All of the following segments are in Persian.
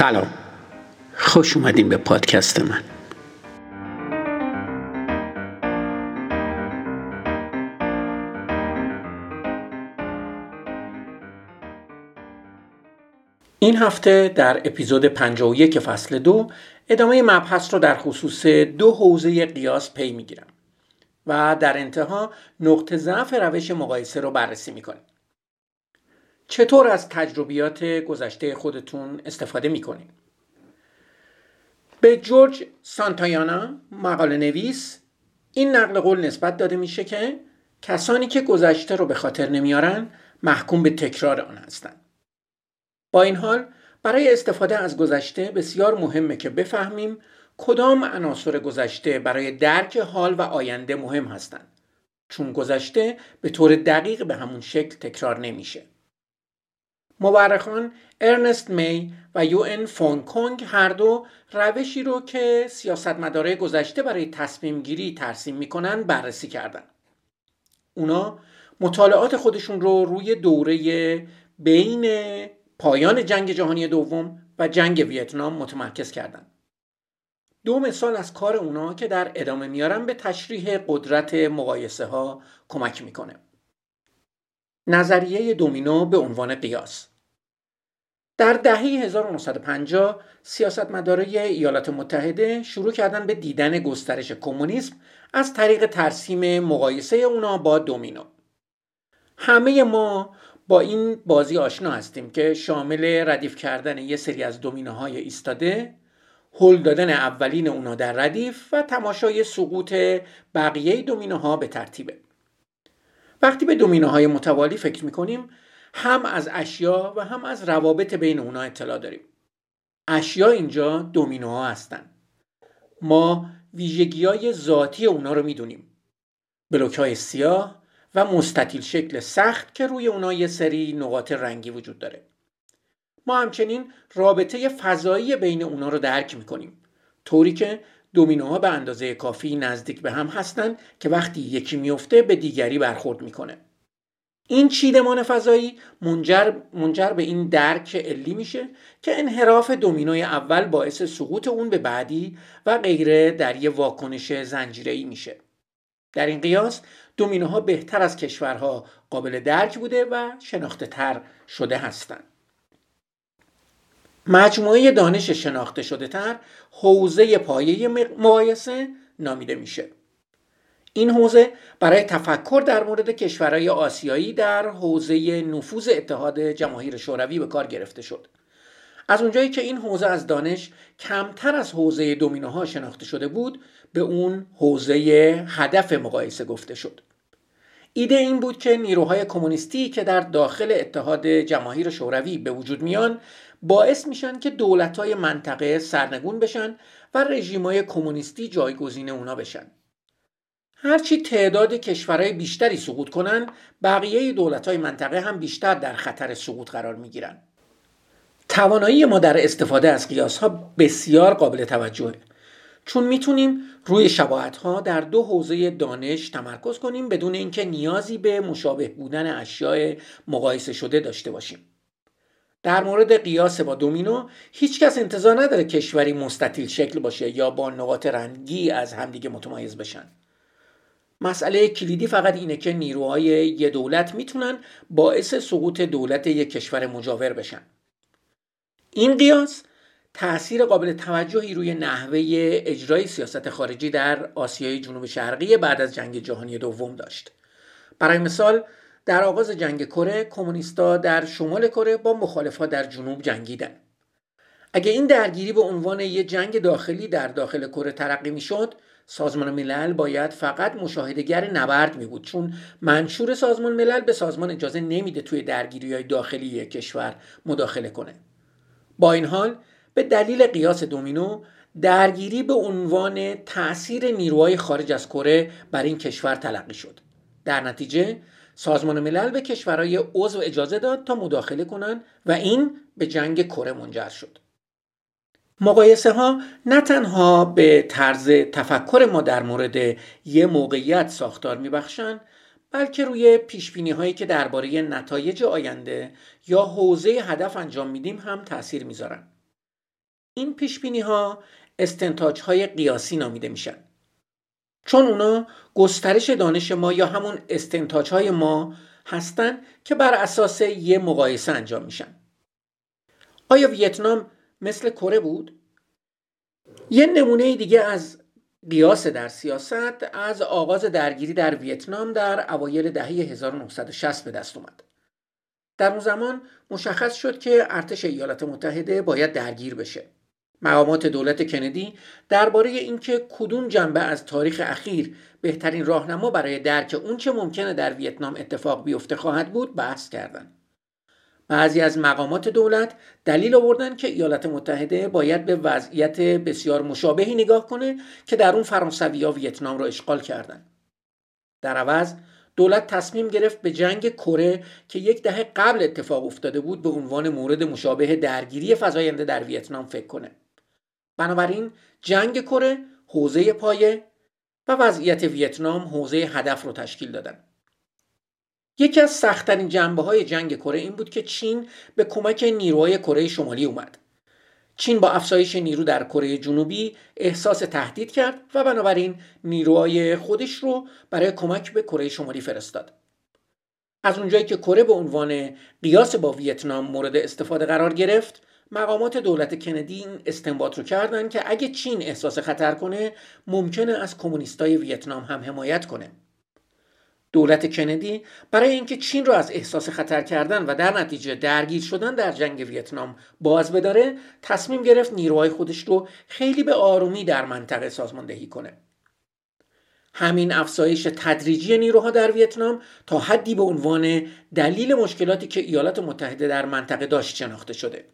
سلام. خوش اومدین به پادکست من. این هفته در اپیزود 51 فصل دو ادامه مبحث رو در خصوص دو حوزه قیاس پی می‌گیرم و در انتها نقطه ضعف روش مقایسه رو بررسی می‌کنیم. چطور از تجربیات گذشته خودتون استفاده می‌کنید به جورج سانتایانا مقاله نویس این نقل قول نسبت داده میشه که کسانی که گذشته رو به خاطر نمیارن محکوم به تکرار آن هستند. با این حال برای استفاده از گذشته بسیار مهمه که بفهمیم کدام عناصر گذشته برای درک حال و آینده مهم هستند چون گذشته به طور دقیق به همون شکل تکرار نمیشه. مورخان ارنست می و یو ان فون کونگ هر دو روشی رو که سیاستمدارای گذشته برای تصمیم گیری ترسیم می‌کنن بررسی کردن. اونا مطالعات خودشون رو روی دوره بین پایان جنگ جهانی دوم و جنگ ویتنام متمرکز کردن. دو مثال از کار اونا که در ادامه میارم به تشریح قدرت مقایسه ها کمک می‌کنه. نظریه دومینو به عنوان قیاس در دهه 1950 سیاستمدارای ایالات متحده شروع کردن به دیدن گسترش کمونیسم از طریق ترسیم مقایسه اونا با دومینو. همه ما با این بازی آشنا هستیم که شامل ردیف کردن یه سری از دومینوهای ایستاده، هل دادن اولین اونا در ردیف و تماشای سقوط بقیه دومینوها به ترتیبه. وقتی به دومینوهای متوالی فکر می‌کنیم هم از اشیا و هم از روابط بین اونا اطلاع داریم. اشیا اینجا دومینوها هستن. ما ویژگی های ذاتی اونا رو می‌دونیم. بلوک های سیاه و مستطیل شکل سخت که روی اونا یه سری نقاط رنگی وجود داره. ما همچنین رابطه فضایی بین اونا رو درک می‌کنیم. طوری که دومینوها به اندازه کافی نزدیک به هم هستند که وقتی یکی میفته به دیگری برخورد می‌کنه. این چیدمان فضایی منجر, منجر به این درک علی میشه که انحراف دومینوی اول باعث سقوط اون به بعدی و غیره در یه واکنش زنجیره‌ای میشه. در این قیاس دومینوها بهتر از کشورها قابل درک بوده و شناخته تر شده هستند. مجموعه دانش شناخته شده تر حوزه پایه مقایسه نامیده میشه. این حوزه برای تفکر در مورد کشورهای آسیایی در حوزه نفوذ اتحاد جماهیر شوروی به کار گرفته شد. از اونجایی که این حوزه از دانش کمتر از حوزه دومینوها شناخته شده بود به اون حوزه هدف مقایسه گفته شد. ایده این بود که نیروهای کمونیستی که در داخل اتحاد جماهیر شوروی به وجود میان باعث میشن که دولتهای منطقه سرنگون بشن و رژیمای کمونیستی جایگزین اونا بشن. هرچی تعداد کشورهای بیشتری سقوط کنن بقیه دولت های منطقه هم بیشتر در خطر سقوط قرار می گیرن. توانایی ما در استفاده از قیاس ها بسیار قابل توجهه. چون می‌تونیم روی شباهت ها در دو حوزه دانش تمرکز کنیم بدون اینکه نیازی به مشابه بودن اشیاء مقایسه شده داشته باشیم. در مورد قیاس با دومینو هیچکس انتظار نداره کشوری مستطیل شکل باشه یا با نقاط رنگی از همدیگه متمایز بشن. مسئله کلیدی فقط اینه که نیروهای یه دولت می‌تونن باعث سقوط دولت یک کشور مجاور بشن. این قیاس تاثیر قابل توجهی روی نحوه اجرای سیاست خارجی در آسیای جنوب شرقی بعد از جنگ جهانی دوم داشت. برای مثال در آغاز جنگ کره کمونیستا در شمال کره با مخالفها در جنوب جنگیدن. اگه این درگیری به عنوان یک جنگ داخلی در داخل کره ترقی می‌شد سازمان ملل باید فقط مشاهدگر نبرد می بود چون منشور سازمان ملل به سازمان اجازه نمیده توی درگیری های داخلی کشور مداخله کنه. با این حال به دلیل قیاس دومینو درگیری به عنوان تاثیر نیروهای خارج از کره بر این کشور تلقی شد. در نتیجه سازمان ملل به کشورهای عضو اجازه داد تا مداخله کنند و این به جنگ کره منجر شد. مقایسه ها نه تنها به طرز تفکر ما در مورد یه موقعیت ساختار میبخشن بلکه روی پیش هایی که درباره نتایج آینده یا حوزه هدف انجام میدیم هم تاثیر می‌ذارن. این پیش بینی ها استنتاج های قیاسی نامیده میشن. چون اونا گسترش دانش ما یا همون استنتاج های ما هستن که بر اساس یه مقایسه انجام میشن. آیا ویتنام مثل کره بود؟ یه نمونه دیگه از قیاس در سیاست از آغاز درگیری در ویتنام در اوایل دهه 1960 به دست اومد. در اون زمان مشخص شد که ارتش ایالات متحده باید درگیر بشه. مقامات دولت کندی درباره اینکه کدوم جنبه از تاریخ اخیر بهترین راهنما برای درک اون چه ممکنه در ویتنام اتفاق بیفته خواهد بود بحث کردند. بعضی از مقامات دولت دلیل آوردن که ایالات متحده باید به وضعیت بسیار مشابهی نگاه کنه که در اون فرانسوی ویتنام را اشغال کردند. در عوض دولت تصمیم گرفت به جنگ کره که یک دهه قبل اتفاق افتاده بود به عنوان مورد مشابه درگیری فزاینده در ویتنام فکر کنه. بنابراین جنگ کره حوزه پایه و وضعیت ویتنام حوزه هدف رو تشکیل دادن. یکی از سختترین جنبه های جنگ کره این بود که چین به کمک نیروهای کره شمالی اومد. چین با افزایش نیرو در کره جنوبی احساس تهدید کرد و بنابراین نیروهای خودش رو برای کمک به کره شمالی فرستاد. از اونجایی که کره به عنوان قیاس با ویتنام مورد استفاده قرار گرفت، مقامات دولت کندی این استنباط رو کردن که اگه چین احساس خطر کنه ممکنه از کمونیستای ویتنام هم حمایت کنه. دولت کندی برای اینکه چین را از احساس خطر کردن و در نتیجه درگیر شدن در جنگ ویتنام باز بداره تصمیم گرفت نیروهای خودش رو خیلی به آرومی در منطقه سازماندهی کنه. همین افزایش تدریجی نیروها در ویتنام تا حدی به عنوان دلیل مشکلاتی که ایالات متحده در منطقه داشت شناخته شده.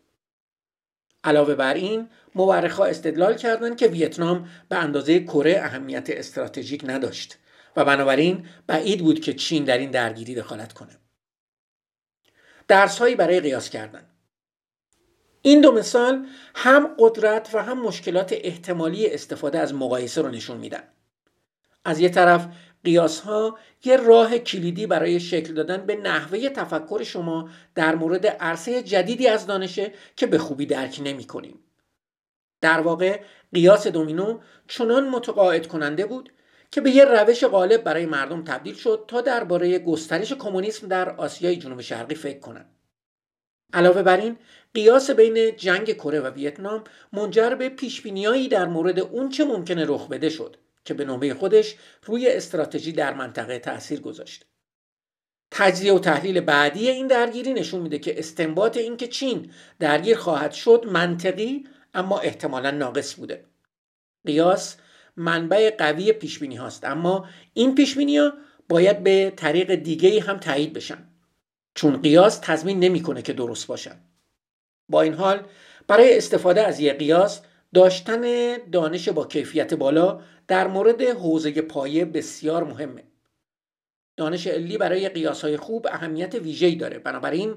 علاوه بر این مورخها استدلال کردند که ویتنام به اندازه کره اهمیت استراتژیک نداشت. و بنابراین بعید بود که چین در این درگیری دخالت کنه. درس هایی برای قیاس کردن. این دو مثال هم قدرت و هم مشکلات احتمالی استفاده از مقایسه رو نشون میدن. از یه طرف قیاس ها یه راه کلیدی برای شکل دادن به نحوه تفکر شما در مورد عرصه جدیدی از دانشه که به خوبی درک نمی کنیم. در واقع قیاس دومینو چنان متقاعد کننده بود که به یه روش غالب برای مردم تبدیل شد تا درباره گسترش کمونیسم در آسیای جنوب شرقی فکر کنند. علاوه بر این قیاس بین جنگ کره و ویتنام منجر به پیشبینیهایی در مورد اون چه ممکنه رخ بده شد که به نوبه خودش روی استراتژی در منطقه تاثیر گذاشت. تجزیه و تحلیل بعدی این درگیری نشون میده که استنباط اینکه چین درگیر خواهد شد منطقی اما احتمالا ناقص بوده. قیاس منبع قوی پیش بینی هاست. اما این پیش ها باید به طریق دیگه هم تایید بشن. چون قیاس تضمین نمی‌کنه که درست باشن. با این حال برای استفاده از یک قیاس داشتن دانش با کیفیت بالا در مورد حوزه پایه بسیار مهمه. دانش علی برای قیاس های خوب اهمیت ویژه‌ای داره. بنابراین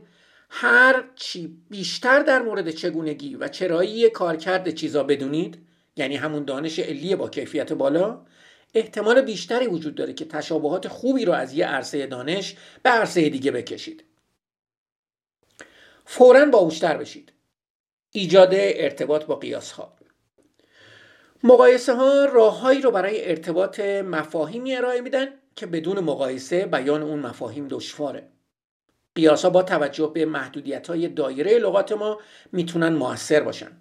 هر چی بیشتر در مورد چگونگی و چرایی کارکرد چیزا بدونید یعنی همون دانش علی با کیفیت بالا احتمال بیشتری وجود داره که تشابهات خوبی رو از یه عرصه دانش به عرصه دیگه بکشید. فورا باهوشتر بشید. ایجاد ارتباط با قیاس ها مقایسه ها راههایی رو برای ارتباط مفاهیمی ارائه میدن که بدون مقایسه بیان اون مفاهیم دشواره. قیاس ها با توجه به محدودیت های دایره لغات ما می‌تونن موثر باشن.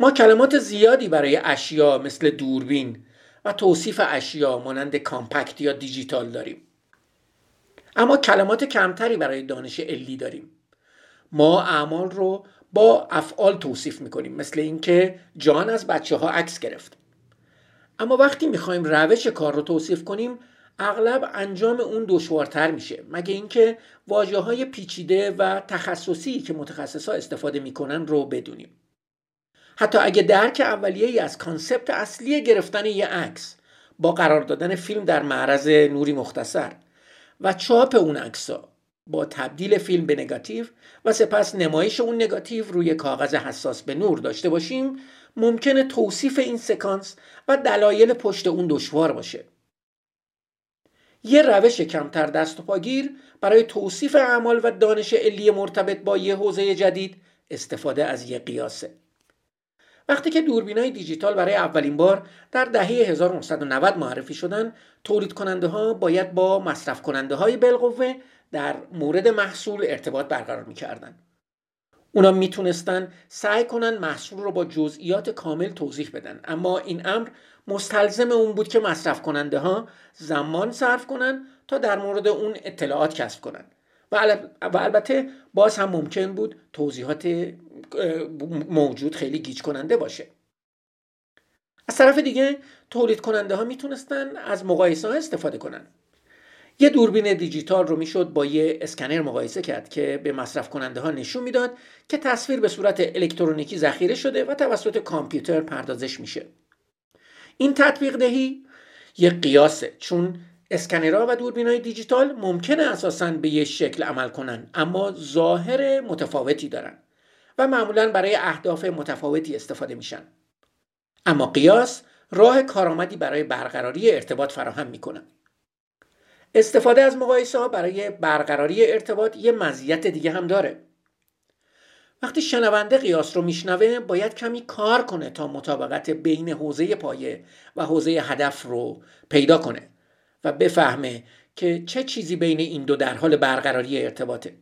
ما کلمات زیادی برای اشیا مثل دوربین و توصیف اشیا مانند کامپکت یا دیجیتال داریم. اما کلمات کمتری برای دانش علی داریم. ما اعمال رو با افعال توصیف می‌کنیم مثل اینکه جان از بچه ها عکس گرفت. اما وقتی می‌خوایم روش کار رو توصیف کنیم اغلب انجام اون دشوارتر میشه. مگه اینکه واجه های پیچیده و تخصصی که متخصص ها استفاده می‌کنن رو بدونیم. حتی اگه درک اولیه ای از concept اصلی گرفتن یه عکس با قرار دادن فیلم در معرض نوری مختصر و چاپ اون عکسا با تبدیل فیلم به نگاتیو و سپس نمایش اون نگاتیو روی کاغذ حساس به نور داشته باشیم ممکنه توصیف این سکانس و دلایل پشت اون دشوار باشه. یه روش کمتر دست و پاگیر برای توصیف اعمال و دانش علی مرتبط با یه حوزه جدید استفاده از یه قیاسه. وقتی که دوربینای دیجیتال برای اولین بار در دهه 1990 معرفی شدن تولید کننده ها باید با مصرف کننده های بالقوه در مورد محصول ارتباط برقرار می‌کردن اونا می‌تونستن سعی کنن محصول رو با جزئیات کامل توضیح بدن. اما این امر مستلزم اون بود که مصرف کننده ها زمان صرف کنن تا در مورد اون اطلاعات کسب کنن. و البته باز هم ممکن بود توضیحات موجود خیلی گیج کننده باشه. از طرف دیگه تولید کننده ها می‌تونستن از مقایسه ها استفاده کنن. یه دوربین دیجیتال رو می‌شد با یه اسکنر مقایسه کرد که به مصرف کننده ها نشون می‌داد که تصویر به صورت الکترونیکی ذخیره شده و توسط کامپیوتر پردازش میشه. این تطبیق دهی یه قیاسه چون اسکنرها و دوربین های دیجیتال ممکنه اساسا به یه شکل عمل کنن اما ظاهر متفاوتی دارن. و معمولا برای اهداف متفاوتی استفاده میشن. اما قیاس راه کارآمدی برای برقراری ارتباط فراهم می‌کنه. استفاده از مقایسه ها برای برقراری ارتباط یه مزیت دیگه هم داره. وقتی شنونده قیاس رو میشنوه باید کمی کار کنه تا مطابقت بین حوزه پایه و حوزه هدف رو پیدا کنه و بفهمه که چه چیزی بین این دو در حال برقراری ارتباطه.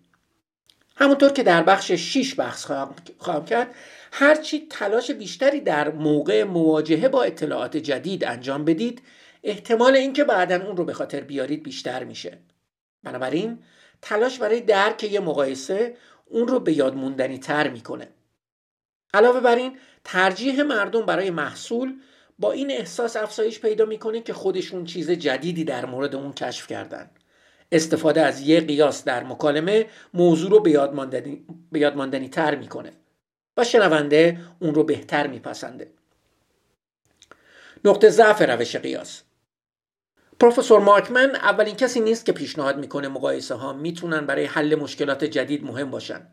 همونطور که در بخش 6 بحث خواهم کرد هرچی تلاش بیشتری در موقع مواجهه با اطلاعات جدید انجام بدید احتمال اینکه بعدا اون رو به خاطر بیارید بیشتر میشه. بنابراین تلاش برای درک یه مقایسه اون رو به یاد موندنی تر می‌کنه. علاوه بر این ترجیح مردم برای محصول با این احساس افزایش پیدا می‌کنه که خودشون چیز جدیدی در مورد اون کشف کردن. استفاده از یه قیاس در مکالمه موضوع رو به یاد ماندنی, تر می‌کنه و شنونده اون رو بهتر میپسنده. نقطه ضعف روش قیاس. پروفسور مارکمن اولین کسی نیست که پیشنهاد می‌کنه مقایسه ها می‌تونن برای حل مشکلات جدید مهم باشن.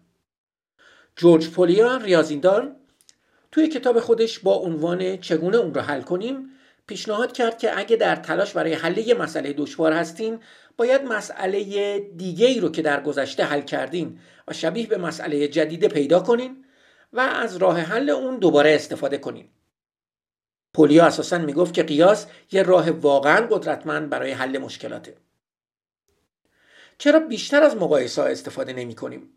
جورج پولیا ریاضیدان توی کتاب خودش با عنوان چگونه اون رو حل کنیم پیشنهاد کرد که اگه در تلاش برای حل یه مسئله دشوار هستین باید مسئله دیگه ای رو که در گذشته حل کردین و شبیه به مسئله جدید پیدا کنین و از راه حل اون دوباره استفاده کنین پولیا اساسا می‌گفت که قیاس یه راه واقعا قدرتمند برای حل مشکلاته چرا بیشتر از مقایسه استفاده نمی کنیم؟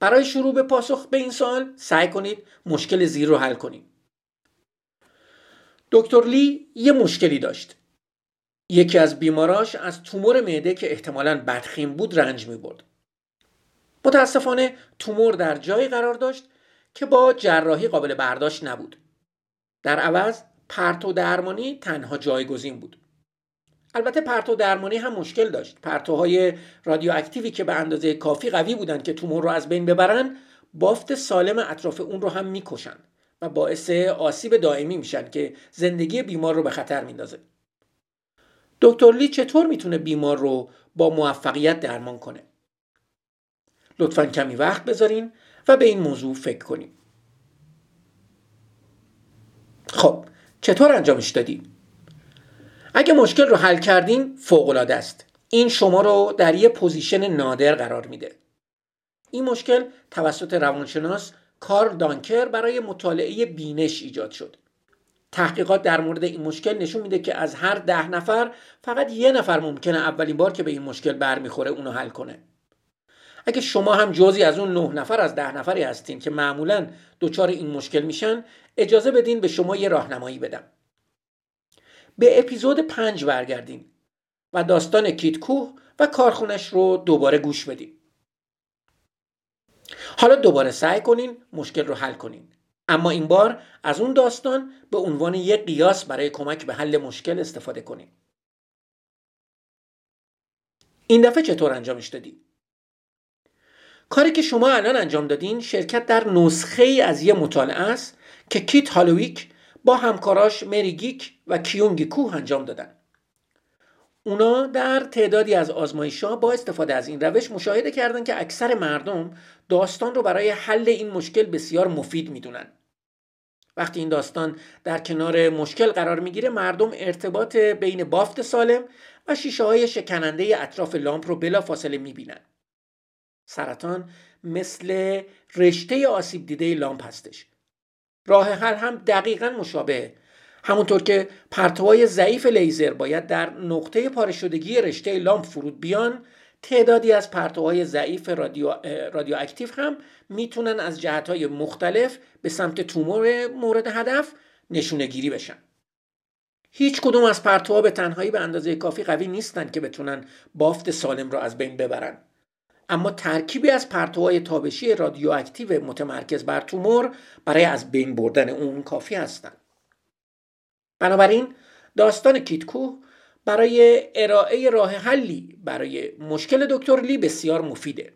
برای شروع به پاسخ به این سوال سعی کنید مشکل زیر رو حل کنید. دکتر لی یه مشکلی داشت. یکی از بیماراش از تومور معده که احتمالا بدخیم بود رنج می برد. متاسفانه تومور در جایی قرار داشت که با جراحی قابل برداشت نبود. در عوض پرتو درمانی تنها جایگزین بود. البته پرتو درمانی هم مشکل داشت. پرتوهای رادیواکتیوی که به اندازه کافی قوی بودند که تومور رو از بین ببرن بافت سالم اطراف اون رو هم می‌کشن و باعث آسیب دائمی میشن که زندگی بیمار رو به خطر میندازه. دکتر لی چطور می‌تونه بیمار رو با موفقیت درمان کنه؟ لطفا کمی وقت بذارین و به این موضوع فکر کنیم. خب چطور انجامش دادیم؟ اگه مشکل رو حل کردین فوقالعاده است این شما رو در یه پوزیشن نادر قرار میده این مشکل توسط روانشناس کار دانکر برای مطالعه بینش ایجاد شد. تحقیقات در مورد این مشکل نشون میده که از هر ده نفر فقط یه نفر ممکنه اولین بار که به این مشکل برمیخوره اونو حل کنه. اگه شما هم جزی از اون نه نفر از ده نفری هستین که معمولا دچار این مشکل میشن اجازه بدین به شما یه راهنمایی بدم. به اپیزود پنج برگردیم و داستان کیت کوه و کارخونش رو دوباره گوش بدیم. حالا دوباره سعی کنین مشکل رو حل کنین. اما این بار از اون داستان به عنوان یک قیاس برای کمک به حل مشکل استفاده کنین. این دفعه چطور انجامش دادیم؟ کاری که شما الان انجام دادین شرکت در نسخه ای از یه مطالعه است که کیت هالویک با همکاراش مری گیک و کیونگ کوه انجام دادن. اونا در تعدادی از آزمایش با استفاده از این روش مشاهده کردند که اکثر مردم داستان رو برای حل این مشکل بسیار مفید می‌دونن. وقتی این داستان در کنار مشکل قرار می‌گیره مردم ارتباط بین بافت سالم و شیشه های شکننده اطراف لامپ رو بلا فاصله می‌بینن. سرطان مثل رشته آسیب دیده لامپ هستش. راه حل هم دقیقا مشابه همونطور که پرتوهای ضعیف لیزر باید در نقطه پاره شدگی رشته لامپ فرود بیان تعدادی از پرتوهای ضعیف رادیو, رادیواکتیو هم می‌تونن از جهتهای مختلف به سمت تومور مورد هدف نشونه گیری بشن. هیچ کدوم از پرتوها به تنهایی به اندازه کافی قوی نیستند که بتونن بافت سالم را از بین ببرن. اما ترکیبی از پرتوهای تابشی رادیواکتیو متمرکز بر تومور برای از بین بردن اون کافی هستند بنابراین داستان کیتکو برای ارائه راه حلی برای مشکل دکتر لی بسیار مفیده.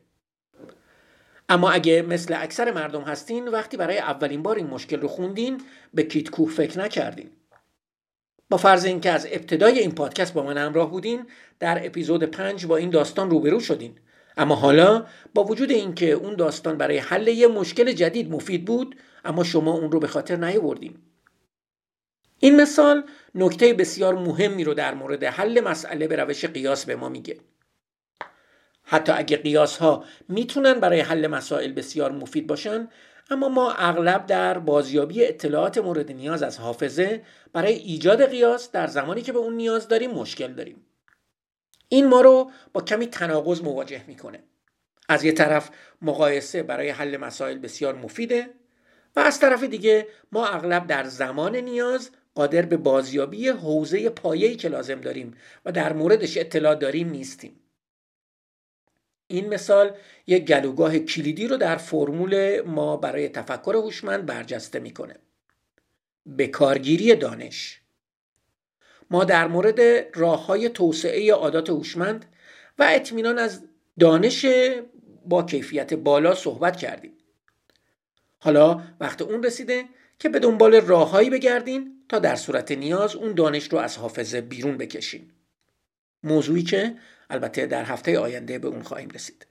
اما اگه مثل اکثر مردم هستین وقتی برای اولین بار این مشکل رو خوندین به کیتکو فکر نکردین. با فرض اینکه از ابتدای این پادکست با من همراه بودین در اپیزود پنج با این داستان روبرو شدین. اما حالا با وجود اینکه اون داستان برای حل یه مشکل جدید مفید بود اما شما اون رو به خاطر نیاوردین. این مثال نکته بسیار مهمی رو در مورد حل مسئله به روش قیاس به ما میگه. حتی اگه قیاس ها می‌تونن برای حل مسائل بسیار مفید باشن اما ما اغلب در بازیابی اطلاعات مورد نیاز از حافظه برای ایجاد قیاس در زمانی که به اون نیاز داریم مشکل داریم. این ما رو با کمی تناقض مواجه می‌کنه. از یه طرف مقایسه برای حل مسائل بسیار مفیده و از طرف دیگه ما اغلب در زمان نیاز قادر به بازیابی حوزه پایه‌ای که لازم داریم و در موردش اطلاع داریم نیستیم. این مثال یک گلوگاه کلیدی رو در فرمول ما برای تفکر هوشمند برجسته می‌کنه. به کارگیری دانش. ما در مورد راه های توسعه عادات هوشمند و اطمینان از دانش با کیفیت بالا صحبت کردیم. حالا وقت اون رسیده که به دنبال راههایی بگردین تا در صورت نیاز اون دانش رو از حافظه بیرون بکشین. موضوعی که البته در هفته آینده به اون خواهیم رسید.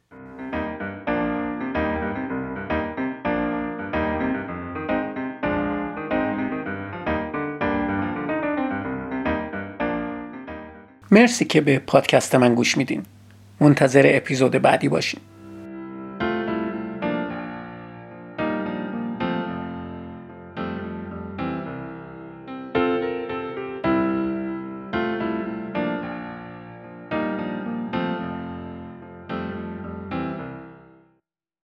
مرسی که به پادکست من گوش میدین. منتظر اپیزود بعدی باشین.